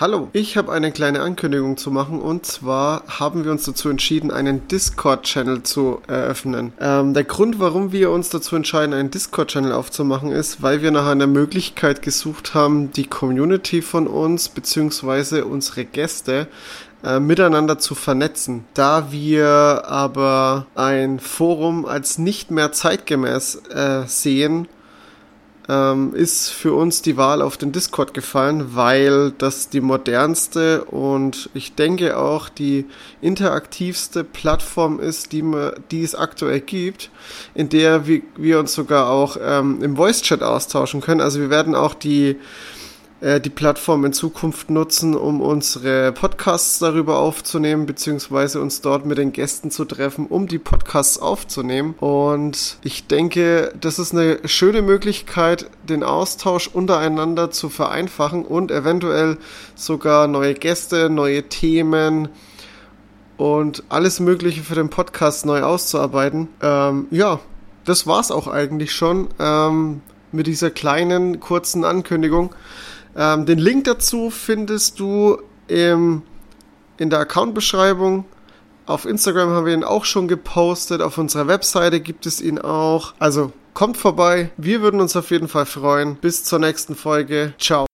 Hallo, ich habe eine kleine Ankündigung zu machen und zwar haben wir uns dazu entschieden, einen Discord-Channel zu eröffnen. Ähm, der Grund, warum wir uns dazu entscheiden, einen Discord-Channel aufzumachen, ist, weil wir nach einer Möglichkeit gesucht haben, die Community von uns bzw. unsere Gäste äh, miteinander zu vernetzen. Da wir aber ein Forum als nicht mehr zeitgemäß äh, sehen, ähm, ist für uns die Wahl auf den Discord gefallen, weil das die modernste und ich denke auch die interaktivste Plattform ist, die, man, die es aktuell gibt, in der wir, wir uns sogar auch ähm, im Voice-Chat austauschen können. Also wir werden auch die äh, die Plattform in Zukunft nutzen, um unsere Podcasts darüber aufzunehmen, beziehungsweise uns dort mit den Gästen zu treffen, um die Podcasts aufzunehmen. Und ich denke, das ist eine schöne Möglichkeit, den Austausch untereinander zu vereinfachen und eventuell sogar neue Gäste, neue Themen und alles Mögliche für den Podcast neu auszuarbeiten. Ähm, ja, das war's auch eigentlich schon ähm, mit dieser kleinen kurzen Ankündigung. Ähm, den Link dazu findest du im, in der Account-Beschreibung. Auf Instagram haben wir ihn auch schon gepostet. Auf unserer Webseite gibt es ihn auch. Also kommt vorbei. Wir würden uns auf jeden Fall freuen. Bis zur nächsten Folge. Ciao.